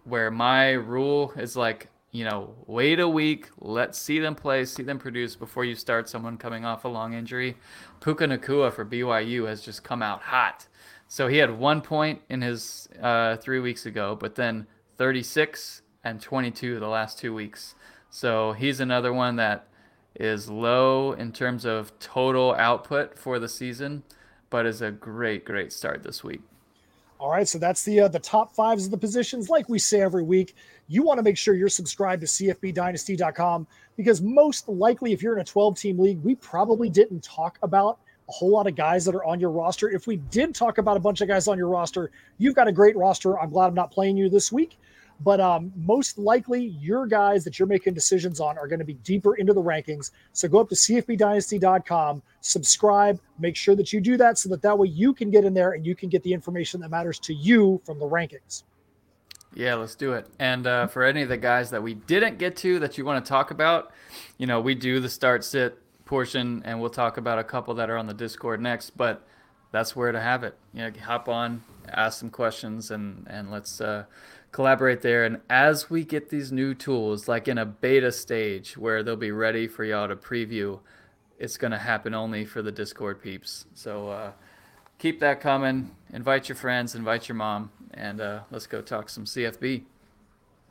where my rule is like you know, wait a week, let's see them play, see them produce before you start someone coming off a long injury. Puka Nacua for BYU has just come out hot. So he had one point in his uh, three weeks ago, but then 36 and 22 the last two weeks. So he's another one that is low in terms of total output for the season, but is a great, great start this week. All right, so that's the uh, the top fives of the positions. Like we say every week, you want to make sure you're subscribed to CFBDynasty.com because most likely, if you're in a 12 team league, we probably didn't talk about a whole lot of guys that are on your roster. If we did talk about a bunch of guys on your roster, you've got a great roster. I'm glad I'm not playing you this week. But um, most likely your guys that you're making decisions on are going to be deeper into the rankings. So go up to cfbdynasty.com, subscribe, make sure that you do that so that that way you can get in there and you can get the information that matters to you from the rankings. Yeah, let's do it. And uh, for any of the guys that we didn't get to that you want to talk about, you know, we do the start sit portion and we'll talk about a couple that are on the Discord next, but that's where to have it. You know, hop on, ask some questions, and, and let's uh, collaborate there. And as we get these new tools, like in a beta stage where they'll be ready for y'all to preview, it's going to happen only for the Discord peeps. So uh, keep that coming. Invite your friends, invite your mom, and uh, let's go talk some CFB.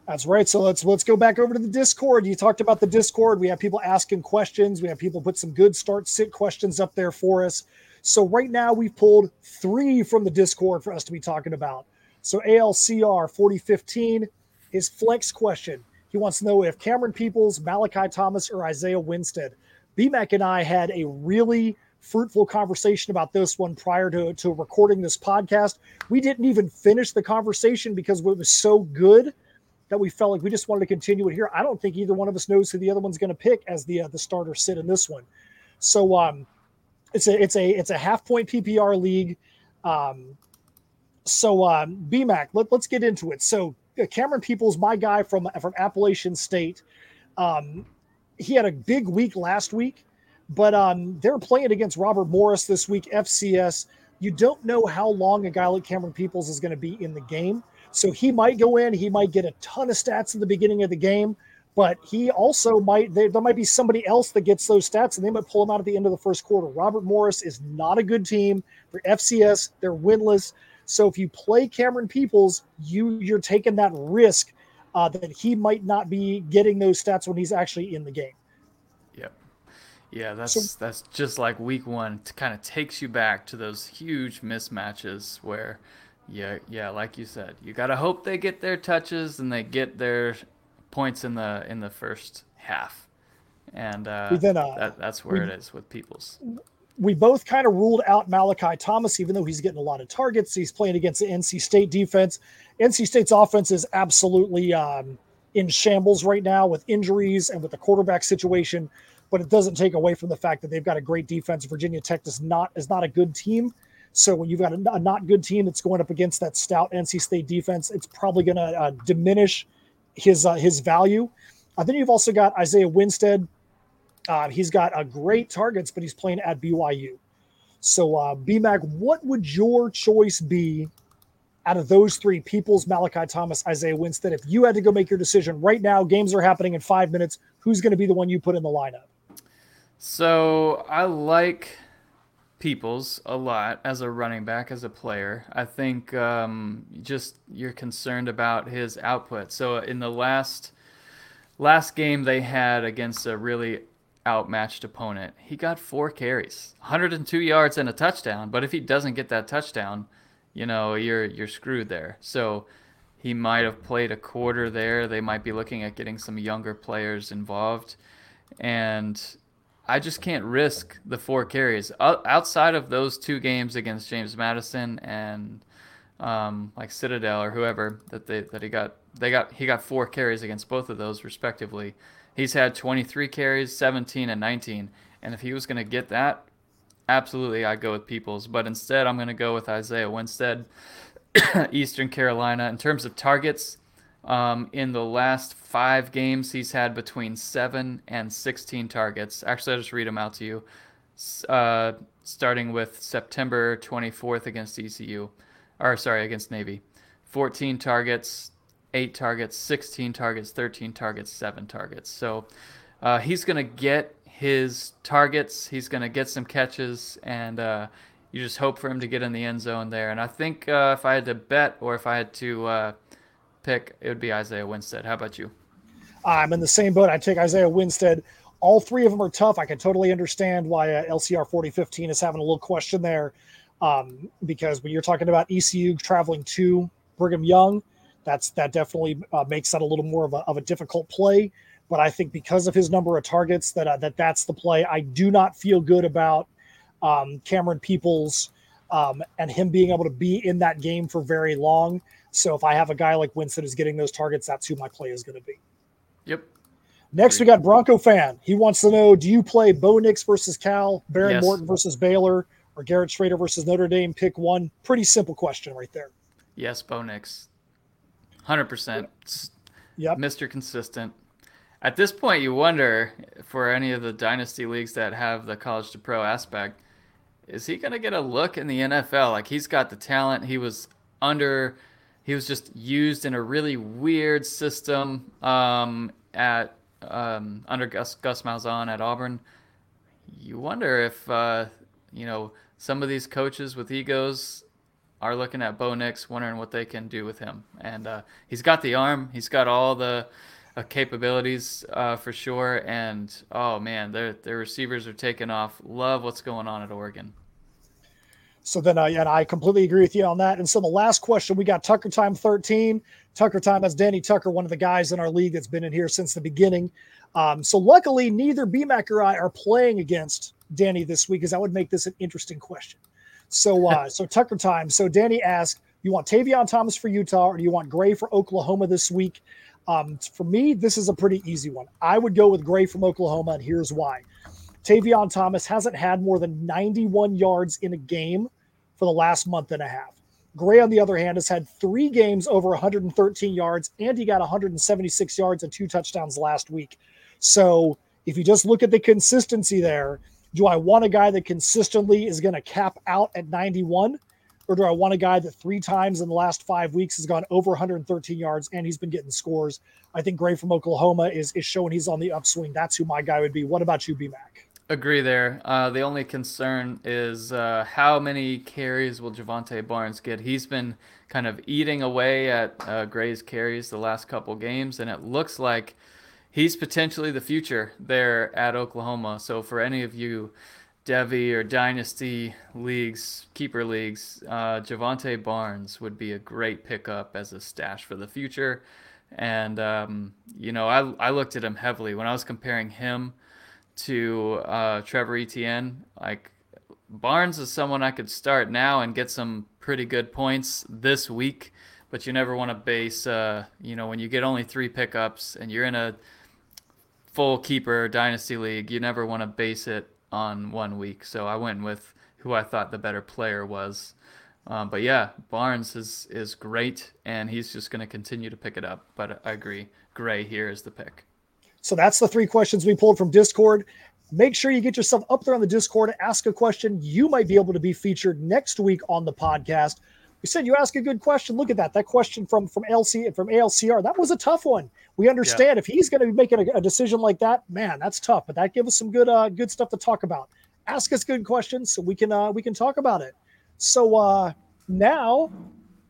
That's right. So let's let's go back over to the Discord. You talked about the Discord. We have people asking questions. We have people put some good start sit questions up there for us. So right now we've pulled three from the Discord for us to be talking about. So ALCR 4015, his flex question. He wants to know if Camerun Peoples, Malachi Thomas, or Isaiah Winstead. BMAC and I had a really fruitful conversation about this one prior to, to recording this podcast. We didn't even finish the conversation because it was so good that we felt like we just wanted to continue it here. I don't think either one of us knows who the other one's going to pick as the uh, the starter sit in this one. So um, it's a it's a it's a half point PPR league. Um, so um, BMAC, let, us get into it. So uh, Camerun Peoples, my guy from from Appalachian State, um, he had a big week last week, but um, they're playing against Robert Morris this week, FCS. You don't know how long a guy like Camerun Peoples is going to be in the game. So he might go in, he might get a ton of stats in the beginning of the game, but he also might, there, there might be somebody else that gets those stats and they might pull him out at the end of the first quarter. Robert Morris is not a good team for FCS. They're winless. So if you play Camerun Peoples, you you're taking that risk uh, that he might not be getting those stats when he's actually in the game. Yep. Yeah, that's so, that's just like week one. It kind of takes you back to those huge mismatches where, yeah, yeah, like you said, you gotta hope they get their touches and they get their points in the in the first half, and uh, then, uh, that, that's where we, it is with Peoples we both kind of ruled out Malachi Thomas, even though he's getting a lot of targets. He's playing against the NC State defense. NC State's offense is absolutely um, in shambles right now with injuries and with the quarterback situation. But it doesn't take away from the fact that they've got a great defense. Virginia Tech is not is not a good team. So when you've got a, a not good team that's going up against that stout NC State defense, it's probably going to uh, diminish his uh, his value. Uh, then you've also got Isaiah Winstead, uh, he's got a great targets, but he's playing at BYU. So, uh, BMAC, what would your choice be out of those three Peoples, Malachi Thomas, Isaiah Winstead? If you had to go make your decision right now, games are happening in five minutes. Who's going to be the one you put in the lineup? So, I like Peoples a lot as a running back, as a player. I think um, just you're concerned about his output. So, in the last last game they had against a really outmatched opponent. He got four carries, 102 yards and a touchdown. But if he doesn't get that touchdown, you know you're you're screwed there. So he might have played a quarter there. They might be looking at getting some younger players involved, and I just can't risk the four carries outside of those two games against James Madison and um, like Citadel or whoever that they that he got they got he got four carries against both of those respectively. He's had 23 carries, 17, and 19. And if he was going to get that, absolutely I'd go with Peoples. But instead, I'm going to go with Isaiah Winstead, Eastern Carolina. In terms of targets, um, in the last five games, he's had between 7 and 16 targets. Actually, I'll just read them out to you. Uh, starting with September 24th against ECU, or sorry, against Navy. 14 targets, eight targets, 16 targets, 13 targets, seven targets. So uh, he's going to get his targets. He's going to get some catches, and uh, you just hope for him to get in the end zone there. And I think uh, if I had to bet or if I had to uh, pick, it would be Isaiah Winstead. How about you? I'm in the same boat. I take Isaiah Winstead. All three of them are tough. I can totally understand why uh, LCR 4015 is having a little question there. Um, because when you're talking about ECU traveling to Brigham Young, that's that definitely uh, makes that a little more of a, of a difficult play. But I think because of his number of targets, that uh, that that's the play. I do not feel good about um, Camerun Peoples um, and him being able to be in that game for very long. So if I have a guy like Winston who's getting those targets, that's who my play is going to be. Yep. Next, we got Bronco fan. He wants to know: Do you play Bo Nix versus Cal, Behren Yes. Morton versus Baylor, or Garrett Shrader versus Notre Dame? Pick one. Pretty simple question right there. Yes, Bo Nix. 100%. Yep. Mr. Consistent. At this point, you wonder for any of the dynasty leagues that have the college to pro aspect, is he going to get a look in the NFL? Like he's got the talent. He was under, he was just used in a really weird system um, at um, under Gus Gus Malzahn at Auburn. You wonder if uh, you know some of these coaches with egos are looking at Bo Nix, wondering what they can do with him. And uh, he's got the arm, he's got all the uh, capabilities uh, for sure. And oh man, their their receivers are taking off. Love what's going on at Oregon. So then, uh, and I completely agree with you on that. And so the last question, we got Tucker Time 13. Tucker Time, that's Danny Tucker, one of the guys in our league that's been in here since the beginning. Um, so luckily, neither BMAC or I are playing against Danny this week, because that would make this an interesting question. So, uh, so Tucker Time. So Danny asked, "You want Tavion Thomas for Utah, or do you want Gray for Oklahoma this week?" Um, for me, this is a pretty easy one. I would go with Gray from Oklahoma, and here's why. Tavion Thomas hasn't had more than 91 yards in a game for the last month and a half. Gray, on the other hand, has had three games over 113 yards, and he got 176 yards and two touchdowns last week. So if you just look at the consistency there, do I want a guy that consistently is going to cap out at 91? Or do I want a guy that three times in the last five weeks has gone over 113 yards and he's been getting scores? I think Gray from Oklahoma is, is showing he's on the upswing. That's who my guy would be. What about you, BMAC? Agree there. Uh, the only concern is uh, how many carries will Jovantae Barnes get? He's been kind of eating away at uh, Gray's carries the last couple games, and it looks like he's potentially the future there at Oklahoma. So for any of you Devy or Dynasty leagues, keeper leagues, uh, Jovantae Barnes would be a great pickup as a stash for the future. And um, you know, I I looked at him heavily when I was comparing him to uh, Trevor Etienne. Like Barnes is someone I could start now and get some pretty good points this week, but you never want to base. Uh, you know, when you get only three pickups and you're in a full keeper dynasty league, you never want to base it on one week. So I went with who I thought the better player was. Um, but yeah, Barnes is is great, and he's just going to continue to pick it up. But I agree, Gray here is the pick. So that's the three questions we pulled from Discord. Make sure you get yourself up there on the Discord, ask a question. You might be able to be featured next week on the podcast. We said you ask a good question. Look at that. That question from from LC and from ALCR. That was a tough one. We understand if he's going to be making a, a, decision like that, man, that's tough. But that gives us some good uh, good stuff to talk about. Ask us good questions so we can uh, we can talk about it. So uh, now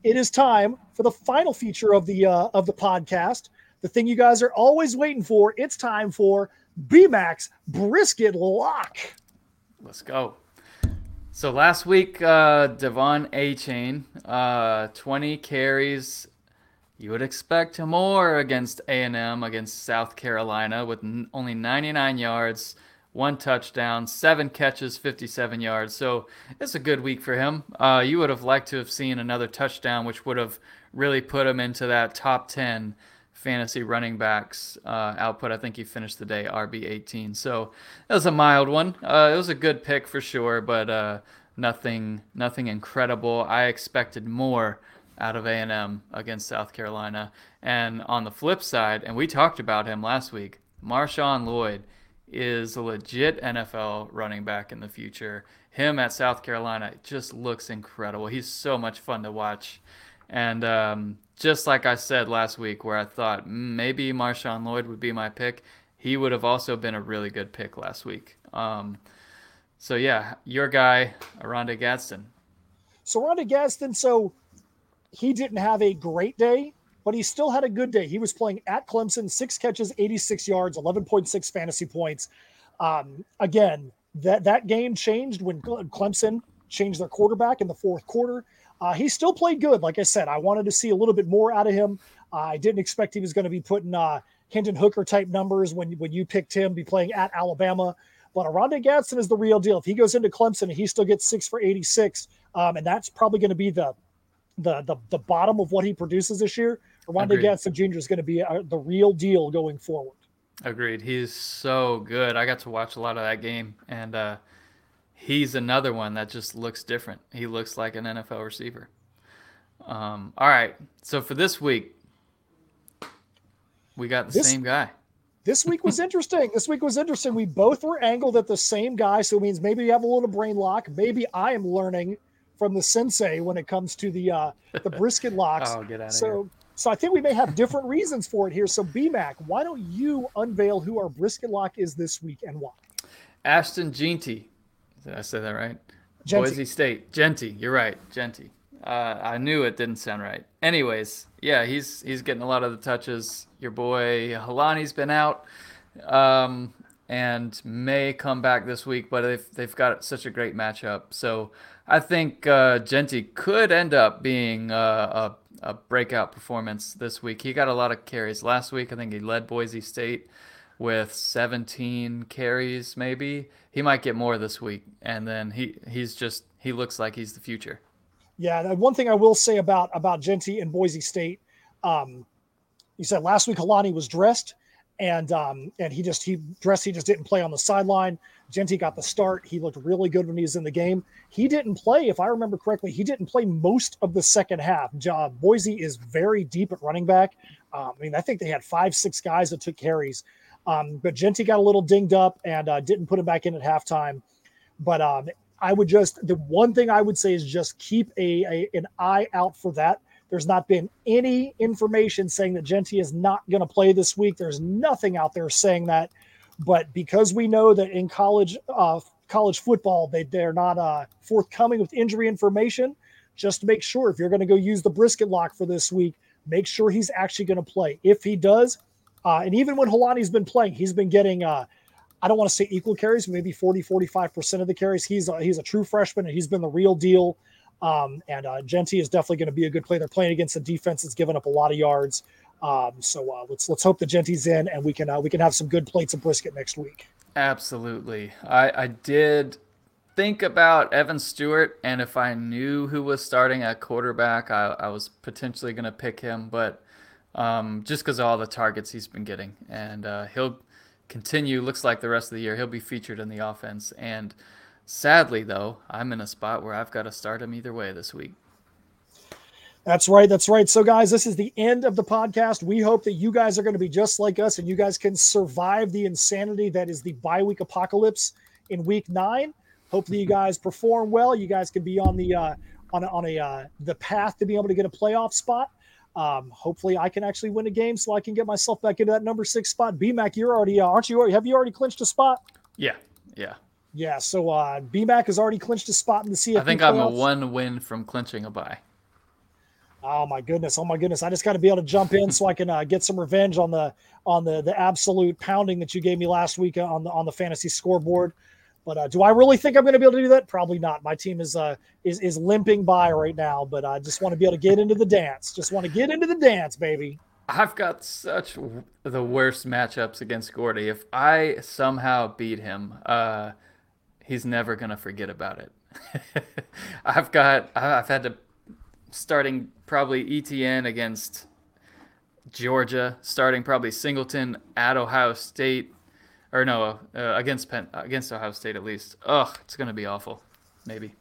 it is time for the final feature of the uh, of the podcast. The thing you guys are always waiting for. It's time for BMAC's brisket lock. Let's go. So last week, uh, Devon Achane, uh, 20 carries. You would expect more against A&M, against South Carolina, with n- only 99 yards, one touchdown, seven catches, 57 yards. So it's a good week for him. Uh, you would have liked to have seen another touchdown, which would have really put him into that top 10 fantasy running backs uh, output. I think he finished the day RB 18. So it was a mild one. Uh, it was a good pick for sure, but uh, nothing nothing incredible. I expected more out of A&M against South Carolina. And on the flip side, and we talked about him last week, Marshawn Lloyd is a legit NFL running back in the future. Him at South Carolina just looks incredible. He's so much fun to watch. And um, just like I said last week, where I thought mm, maybe Marshawn Lloyd would be my pick, he would have also been a really good pick last week. Um, so yeah, your guy, Oronde Gadsden. So Oronde Gadsden, so he didn't have a great day, but he still had a good day. He was playing at Clemson, six catches, 86 yards, 11.6 fantasy points. Um, again, that that game changed when Clemson changed their quarterback in the fourth quarter. Uh, he still played good. Like I said, I wanted to see a little bit more out of him. Uh, I didn't expect he was going to be putting uh, Hendon Hooker type numbers when when you picked him, be playing at Alabama. But Oronde Gadsden is the real deal. If he goes into Clemson and he still gets six for 86, um, and that's probably going to be the the the, the bottom of what he produces this year, Oronde Gadsden Jr. is going to be a, the real deal going forward. Agreed. He's so good. I got to watch a lot of that game, and uh, he's another one that just looks different. He looks like an NFL receiver. Um, all right. So for this week, we got the this, same guy. This week was interesting. this week was interesting. We both were angled at the same guy, so it means maybe you have a little brain lock. Maybe I am learning from the sensei when it comes to the uh, the brisket locks. oh, get out of so, here. So I think we may have different reasons for it here. So BMAC, why don't you unveil who our brisket lock is this week and why? Ashton Jeanty. Did I say that right? Boise State. Jeanty. You're right. Jeanty. Uh, I knew it didn't sound right. Anyways, yeah, he's he's getting a lot of the touches. Your boy Holani's been out, um, and may come back this week, but they've they've got such a great matchup. So I think uh, Jeanty could end up being uh, a, a breakout performance this week. He got a lot of carries last week. I think he led Boise State with 17 carries, maybe. He might get more this week, and then he he's just he looks like he's the future. Yeah, one thing I will say about about Jeanty and Boise State, um, you said last week Holani was dressed, and um, and he just he dressed he just didn't play on the sideline. Jeanty got the start. He looked really good when he was in the game. He didn't play, if I remember correctly, he didn't play most of the second half. Uh, Boise is very deep at running back. Um, I mean, I think they had five, six guys that took carries. Um, but Jeanty got a little dinged up and uh, didn't put him back in at halftime. But um, I would just the one thing I would say is just keep a, a an eye out for that. There's not been any information saying that Jeanty is not going to play this week. There's nothing out there saying that. But because we know that in college uh, college football they they're not uh, forthcoming with injury information, just make sure if you're going to go use the brisket lock for this week, make sure he's actually going to play. If he does, uh, and even when Holani's been playing, he's been getting uh, I don't want to say equal carries, maybe 40, 45% of the carries. He's a, he's a true freshman and he's been the real deal. Um, and uh, Jeanty is definitely going to be a good player. They're playing against a defense that's given up a lot of yards. Um, so uh, let's let's hope the Jeanty's in and we can uh, we can have some good plates of brisket next week. Absolutely. I, I did think about Evan Stewart, and if I knew who was starting at quarterback, I, I was potentially going to pick him, but um, just because of all the targets he's been getting, and uh, he'll continue. Looks like the rest of the year he'll be featured in the offense. And sadly, though, I'm in a spot where I've got to start him either way this week. That's right. That's right. So, guys, this is the end of the podcast. We hope that you guys are going to be just like us and you guys can survive the insanity that is the bye week apocalypse in week nine. Hopefully, you guys perform well. You guys can be on the uh, on a, on a uh, the path to be able to get a playoff spot. Um, hopefully, I can actually win a game so I can get myself back into that number six spot. BMAC, you're already, uh, aren't you? Have you already clinched a spot? Yeah, yeah, yeah. So uh, BMAC has already clinched a spot in the CFP. I think playoffs. I'm a one win from clinching a bye. Oh my goodness! Oh my goodness! I just got to be able to jump in so I can uh, get some revenge on the on the the absolute pounding that you gave me last week on the on the fantasy scoreboard. But uh, do I really think I'm going to be able to do that? Probably not. My team is uh, is is limping by right now, but I just want to be able to get into the dance. Just want to get into the dance, baby. I've got such the worst matchups against Gordy. If I somehow beat him, uh, he's never gonna forget about it. I've got I've had to starting probably Etienne against Georgia, starting probably Singleton at Ohio State, or no, uh, against Penn, against Ohio State at least. Ugh, it's gonna be awful. Maybe.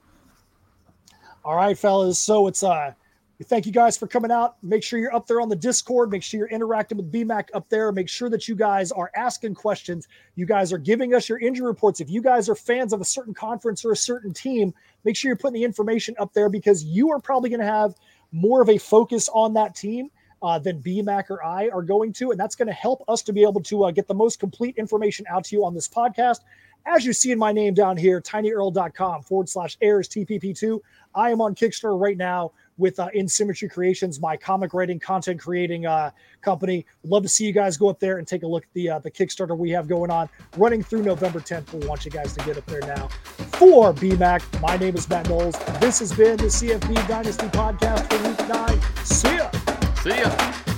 All right, fellas. So it's uh, we thank you guys for coming out. Make sure you're up there on the Discord. Make sure you're interacting with BMAC up there. Make sure that you guys are asking questions. You guys are giving us your injury reports. If you guys are fans of a certain conference or a certain team, make sure you're putting the information up there because you are probably going to have more of a focus on that team uh, than BMAC or I are going to. And that's going to help us to be able to uh, get the most complete information out to you on this podcast. As you see in my name down here, tinyurl.com forward slash airs TPP2. I am on Kickstarter right now with uh, In Symmetry Creations, my comic writing, content creating uh, company. love to see you guys go up there and take a look at the uh, the Kickstarter we have going on, running through November 10th. We want you guys to get up there now. For BMAC, my name is Matt Knowles. This has been the CFB Dynasty Podcast for Week Nine. See ya. See ya.